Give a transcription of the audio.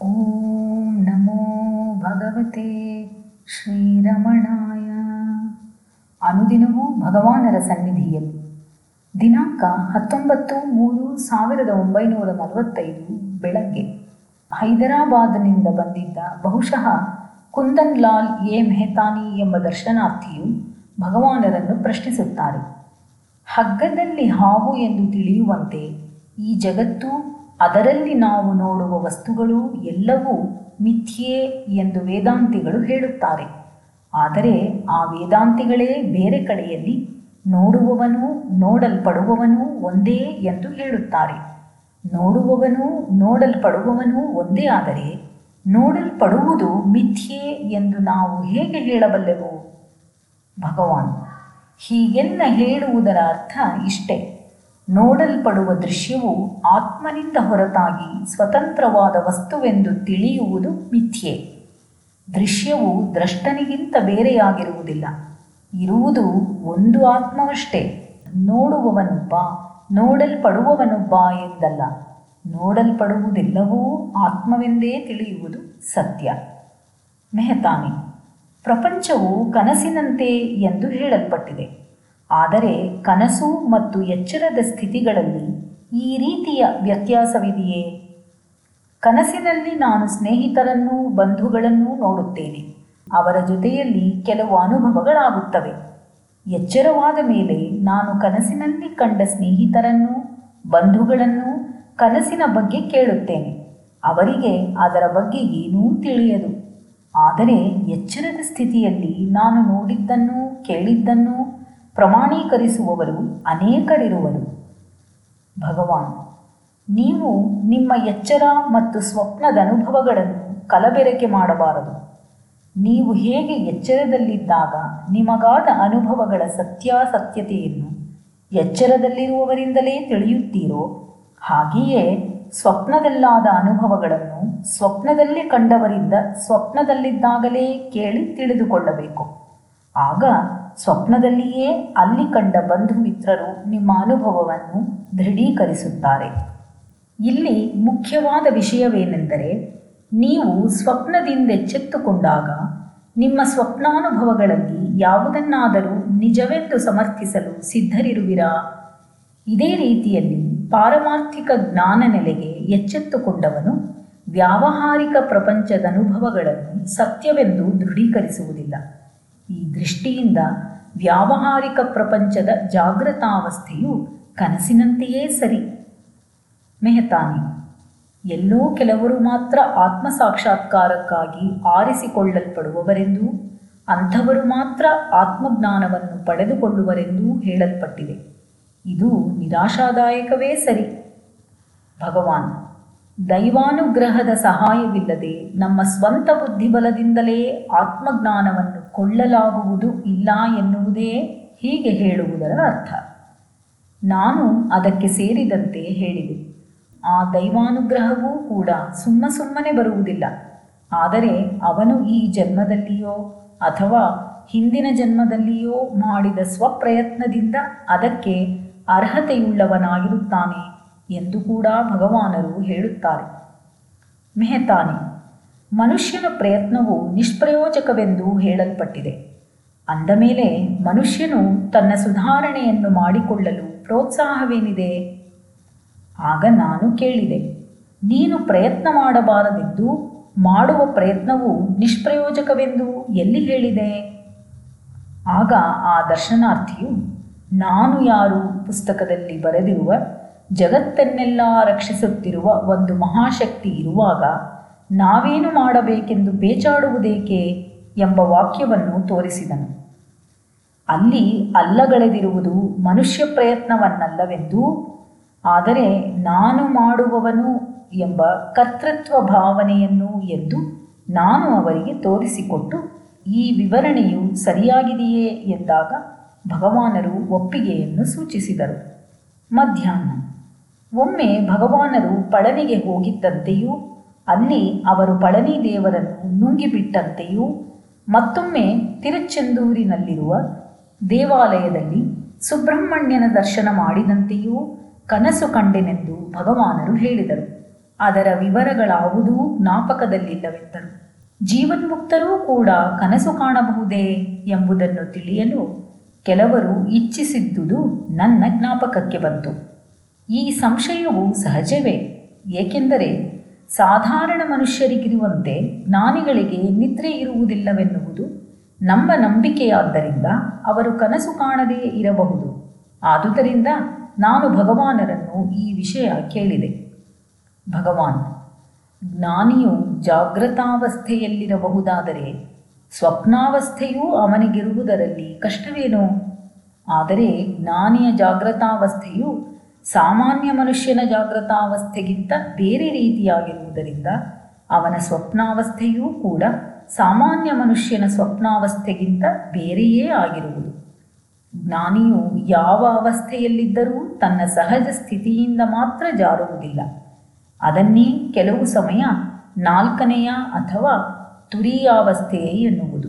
ಓಂ ನಮೋ ಭಗವತೆ ಶ್ರೀರಮಣಾಯ ಅನುದಿನವೂ ಭಗವಾನರ ಸನ್ನಿಧಿಯಲ್ಲಿ ದಿನಾಂಕ ಹತ್ತೊಂಬತ್ತು ಮೂರು ಸಾವಿರದ ಒಂಬೈನೂರ ನಲವತ್ತೈದು ಬೆಳಗ್ಗೆ ಹೈದರಾಬಾದ್ನಿಂದ ಬಂದಿದ್ದ ಬಹುಶಃ ಕುಂದನ್ ಲಾಲ್ ಎ ಮೆಹತಾನಿ ಎಂಬ ದರ್ಶನಾರ್ಥಿಯು ಭಗವಾನರನ್ನು ಪ್ರಶ್ನಿಸುತ್ತಾರೆ. ಹಗ್ಗದಲ್ಲಿ ಹಾವು ಎಂದು ತಿಳಿಯುವಂತೆ ಈ ಜಗತ್ತು ಅದರಲ್ಲಿ ನಾವು ನೋಡುವ ವಸ್ತುಗಳು ಎಲ್ಲವೂ ಮಿಥ್ಯೆ ಎಂದು ವೇದಾಂತಿಗಳು ಹೇಳುತ್ತಾರೆ. ಆದರೆ ಆ ವೇದಾಂತಿಗಳೇ ಬೇರೆ ಕಡೆಯಲ್ಲಿ ನೋಡುವವನು ನೋಡಲ್ಪಡುವವನು ಒಂದೇ ಎಂದು ಹೇಳುತ್ತಾರೆ. ನೋಡುವವನು ನೋಡಲ್ಪಡುವವನು ಒಂದೇ ಆದರೆ ನೋಡಲ್ಪಡುವುದು ಮಿಥ್ಯೆ ಎಂದು ನಾವು ಹೇಗೆ ಹೇಳಬಲ್ಲೆವು? ಭಗವಾನ್ ಹೀಗೆನ್ನ ಹೇಳುವುದರ ಅರ್ಥ ಇಷ್ಟೇ. ನೋಡಲ್ಪಡುವ ದೃಶ್ಯವು ಆತ್ಮನಿಂದ ಹೊರತಾಗಿ ಸ್ವತಂತ್ರವಾದ ವಸ್ತುವೆಂದು ತಿಳಿಯುವುದು ಮಿಥ್ಯೆ. ದೃಶ್ಯವು ದ್ರಷ್ಟನಿಗಿಂತ ಬೇರೆಯಾಗಿರುವುದಿಲ್ಲ. ಇರುವುದು ಒಂದು ಆತ್ಮವಷ್ಟೇ. ನೋಡುವವನೊಬ್ಬ ನೋಡಲ್ಪಡುವವನೊಬ್ಬ ಎಂದಲ್ಲ. ನೋಡಲ್ಪಡುವುದೆಲ್ಲವೂ ಆತ್ಮವೆಂದೇ ತಿಳಿಯುವುದು ಸತ್ಯ. ಮೆಹತಾನಿ, ಪ್ರಪಂಚವು ಕನಸಿನಂತೆ ಎಂದು ಹೇಳಲ್ಪಟ್ಟಿದೆ. ಆದರೆ ಕನಸು ಮತ್ತು ಎಚ್ಚರದ ಸ್ಥಿತಿಗಳಲ್ಲಿ ಈ ರೀತಿಯ ವ್ಯತ್ಯಾಸವಿದೆಯೇ? ಕನಸಿನಲ್ಲಿ ನಾನು ಸ್ನೇಹಿತರನ್ನೂ ಬಂಧುಗಳನ್ನೂ ನೋಡುತ್ತೇನೆ. ಅವರ ಜೊತೆಯಲ್ಲಿ ಕೆಲವು ಅನುಭವಗಳಾಗುತ್ತವೆ. ಎಚ್ಚರವಾದ ಮೇಲೆ ನಾನು ಕನಸಿನಲ್ಲಿ ಕಂಡ ಸ್ನೇಹಿತರನ್ನು ಬಂಧುಗಳನ್ನು ಕನಸಿನ ಬಗ್ಗೆ ಕೇಳುತ್ತೇನೆ. ಅವರಿಗೆ ಅದರ ಬಗ್ಗೆ ಏನೂ ತಿಳಿಯದು. ಆದರೆ ಎಚ್ಚರದ ಸ್ಥಿತಿಯಲ್ಲಿ ನಾನು ನೋಡಿದ್ದನ್ನು ಕೇಳಿದ್ದನ್ನು ಪ್ರಮಾಣೀಕರಿಸುವವರು ಅನೇಕರಿರುವರು. ಭಗವಾನ್, ನೀವು ನಿಮ್ಮ ಎಚ್ಚರ ಮತ್ತು ಸ್ವಪ್ನದ ಅನುಭವಗಳನ್ನು ಕಲಬೆರಕೆ ಮಾಡಬಾರದು. ನೀವು ಹೇಗೆ ಎಚ್ಚರದಲ್ಲಿದ್ದಾಗ ನಿಮಗಾದ ಅನುಭವಗಳ ಸತ್ಯಾಸತ್ಯತೆಯನ್ನು ಎಚ್ಚರದಲ್ಲಿರುವವರಿಂದಲೇ ತಿಳಿಯುತ್ತೀರೋ, ಹಾಗೆಯೇ ಸ್ವಪ್ನದಲ್ಲಾದ ಅನುಭವಗಳನ್ನು ಸ್ವಪ್ನದಲ್ಲಿ ಕಂಡವರಿಂದ ಸ್ವಪ್ನದಲ್ಲಿದ್ದಾಗಲೇ ಕೇಳಿ ತಿಳಿದುಕೊಳ್ಳಬೇಕು. ಆಗ ಸ್ವಪ್ನದಲ್ಲಿಯೇ ಅಲ್ಲಿ ಕಂಡ ಬಂಧು ಮಿತ್ರರು ನಿಮ್ಮ ಅನುಭವವನ್ನು ದೃಢೀಕರಿಸುತ್ತಾರೆ. ಇಲ್ಲಿ ಮುಖ್ಯವಾದ ವಿಷಯವೇನೆಂದರೆ, ನೀವು ಸ್ವಪ್ನದಿಂದೆಚ್ಚೆತ್ತುಕೊಂಡಾಗ ನಿಮ್ಮ ಸ್ವಪ್ನಾನುಭವಗಳಲ್ಲಿ ಯಾವುದನ್ನಾದರೂ ನಿಜವೆಂದು ಸಮರ್ಥಿಸಲು ಸಿದ್ಧರಿರುವಿರಾ? ಇದೇ ರೀತಿಯಲ್ಲಿ ಪಾರಮಾರ್ಥಿಕ ಜ್ಞಾನ ನೆಲೆಗೆ ಎಚ್ಚೆತ್ತುಕೊಂಡವನು ವ್ಯಾವಹಾರಿಕ ಪ್ರಪಂಚದ ಅನುಭವಗಳನ್ನು ಸತ್ಯವೆಂದು ದೃಢೀಕರಿಸುವುದಿಲ್ಲ. ಈ ದೃಷ್ಟಿಯಿಂದ ವ್ಯಾವಹಾರಿಕ ಪ್ರಪಂಚದ ಜಾಗೃತಾವಸ್ಥೆಯು ಕನಸಿನಂತೆಯೇ ಸರಿ. ಮೆಹತಾನಿ, ಎಲ್ಲೋ ಕೆಲವರು ಮಾತ್ರ ಆತ್ಮ ಸಾಕ್ಷಾತ್ಕಾರಕ್ಕಾಗಿ ಆರಿಸಿಕೊಳ್ಳಲ್ಪಡುವವರೆಂದೂ, ಅಂಥವರು ಮಾತ್ರ ಆತ್ಮಜ್ಞಾನವನ್ನು ಪಡೆದುಕೊಳ್ಳುವರೆಂದೂ ಹೇಳಲ್ಪಟ್ಟಿದೆ. ಇದು ನಿರಾಶಾದಾಯಕವೇ ಸರಿ. ಭಗವಾನ್, ದೈವಾನುಗ್ರಹದ ಸಹಾಯವಿಲ್ಲದೆ ನಮ್ಮ ಸ್ವಂತ ಬುದ್ಧಿಬಲದಿಂದಲೇ ಆತ್ಮಜ್ಞಾನವನ್ನು ಕೊಳ್ಳಲಾಗುವುದು ಇಲ್ಲ ಎನ್ನುವುದೇ ಹೀಗೆ ಹೇಳುವುದರ ಅರ್ಥ. ನಾನು ಅದಕ್ಕೆ ಸೇರಿದಂತೆ ಹೇಳಿದೆ. ಆ ದೈವಾನುಗ್ರಹವೂ ಕೂಡ ಸುಮ್ಮ ಸುಮ್ಮನೆ ಬರುವುದಿಲ್ಲ. ಆದರೆ ಅವನು ಈ ಜನ್ಮದಲ್ಲಿಯೋ ಅಥವಾ ಹಿಂದಿನ ಜನ್ಮದಲ್ಲಿಯೋ ಮಾಡಿದ ಸ್ವಪ್ರಯತ್ನದಿಂದ ಅದಕ್ಕೆ ಅರ್ಹತೆಯುಳ್ಳವನಾಗಿರುತ್ತಾನೆ ಎಂದು ಕೂಡ ಭಗವಾನರು ಹೇಳುತ್ತಾರೆ. ಮೆಹತಾನಿ ಮನುಷ್ಯನ ಪ್ರಯತ್ನವು ನಿಷ್ಪ್ರಯೋಜಕವೆಂದು ಹೇಳಲ್ಪಟ್ಟಿದೆ. ಅಂದ ಮೇಲೆ ಮನುಷ್ಯನು ತನ್ನ ಸುಧಾರಣೆಯನ್ನು ಮಾಡಿಕೊಳ್ಳಲು ಪ್ರೋತ್ಸಾಹವೇನಿದೆ? ಆಗ ನಾನು ಕೇಳಿದೆ, ನೀನು ಪ್ರಯತ್ನ ಮಾಡಬಾರದೆಂದು, ಮಾಡುವ ಪ್ರಯತ್ನವು ನಿಷ್ಪ್ರಯೋಜಕವೆಂದು ಎಲ್ಲಿ ಹೇಳಿದೆ? ಆಗ ಆ ದರ್ಶನಾರ್ಥಿಯು, ನಾನು ಯಾರು ಪುಸ್ತಕದಲ್ಲಿ ಬರೆದಿರುವ ಜಗತ್ತನ್ನೆಲ್ಲ ರಕ್ಷಿಸುತ್ತಿರುವ ಒಂದು ಮಹಾಶಕ್ತಿ ಇರುವಾಗ ನಾವೇನು ಮಾಡಬೇಕೆಂದು ಬೇಚಾಡುವುದೇಕೆ ಎಂಬ ವಾಕ್ಯವನ್ನು ತೋರಿಸಿದನು. ಅಲ್ಲಿ ಅಲ್ಲಗಳೆದಿರುವುದು ಮನುಷ್ಯ ಪ್ರಯತ್ನವನ್ನಲ್ಲವೆಂದು, ಆದರೆ ನಾನು ಮಾಡುವವನು ಎಂಬ ಕರ್ತೃತ್ವ ಭಾವನೆಯನ್ನು ಎಂದು ನಾನು ಅವರಿಗೆ ತೋರಿಸಿಕೊಟ್ಟು ಈ ವಿವರಣೆಯು ಸರಿಯಾಗಿದೆಯೇ ಎಂದಾಗ ಭಗವಾನರು ಒಪ್ಪಿಗೆಯನ್ನು ಸೂಚಿಸಿದರು. ಮಧ್ಯಾಹ್ನ. ಒಮ್ಮೆ ಭಗವಾನರು ಪಳನಿಗೆ ಹೋಗಿದ್ದಂತೆಯೂ ಅಲ್ಲಿ ಅವರು ಪಳನಿ ದೇವರನ್ನು ನುಂಗಿಬಿಟ್ಟಂತೆಯೂ ಮತ್ತೊಮ್ಮೆ ತಿರುಚೆಂದೂರಿನಲ್ಲಿರುವ ದೇವಾಲಯದಲ್ಲಿ ಸುಬ್ರಹ್ಮಣ್ಯನ ದರ್ಶನ ಮಾಡಿದಂತೆಯೂ ಕನಸು ಕಂಡೆನೆಂದು ಭಗವಾನರು ಹೇಳಿದರು. ಅದರ ವಿವರಗಳಾವುದೂ ಜ್ಞಾಪಕದಲ್ಲಿಲ್ಲವೆಂದರು. ಜೀವನ್ಮುಕ್ತರೂ ಕೂಡ ಕನಸು ಕಾಣಬಹುದೇ ಎಂಬುದನ್ನು ತಿಳಿಯಲು ಕೆಲವರು ಇಚ್ಛಿಸಿದ್ದುದು ನನ್ನ ಜ್ಞಾಪಕಕ್ಕೆ ಬಂತು. ಈ ಸಂಶಯವು ಸಹಜವೇ, ಏಕೆಂದರೆ ಸಾಧಾರಣ ಮನುಷ್ಯರಿಗಿರುವಂತೆ ಜ್ಞಾನಿಗಳಿಗೆ ನಿದ್ರೆ ಇರುವುದಿಲ್ಲವೆನ್ನುವುದು ನಮ್ಮ ನಂಬಿಕೆಯಾದ್ದರಿಂದ ಅವರು ಕನಸು ಕಾಣದೇ ಇರಬಹುದು. ಆದುದರಿಂದ ನಾನು ಭಗವಾನರನ್ನು ಈ ವಿಷಯ ಕೇಳಿದೆ. ಭಗವಾನ್, ಜ್ಞಾನಿಯು ಜಾಗೃತಾವಸ್ಥೆಯಲ್ಲಿರಬಹುದಾದರೆ ಸ್ವಪ್ನಾವಸ್ಥೆಯೂ ಅವನಿಗಿರುವುದರಲ್ಲಿ ಕಷ್ಟವೇನೋ? ಆದರೆ ಜ್ಞಾನಿಯ ಜಾಗೃತಾವಸ್ಥೆಯು ಸಾಮಾನ್ಯ ಮನುಷ್ಯನ ಜಾಗೃತಾವಸ್ಥೆಗಿಂತ ಬೇರೆ ರೀತಿಯಾಗಿರುವುದರಿಂದ ಅವನ ಸ್ವಪ್ನಾವಸ್ಥೆಯೂ ಕೂಡ ಸಾಮಾನ್ಯ ಮನುಷ್ಯನ ಸ್ವಪ್ನಾವಸ್ಥೆಗಿಂತ ಬೇರೆಯೇ ಆಗಿರುವುದು. ಜ್ಞಾನಿಯು ಯಾವ ಅವಸ್ಥೆಯಲ್ಲಿದ್ದರೂ ತನ್ನ ಸಹಜ ಸ್ಥಿತಿಯಿಂದ ಮಾತ್ರ ಜಾರುವುದಿಲ್ಲ. ಅದನ್ನೇ ಕೆಲವು ಸಮಯ ನಾಲ್ಕನೆಯ ಅಥವಾ ತುರಿಯಾವಸ್ಥೆಯೇ ಎನ್ನುವುದು.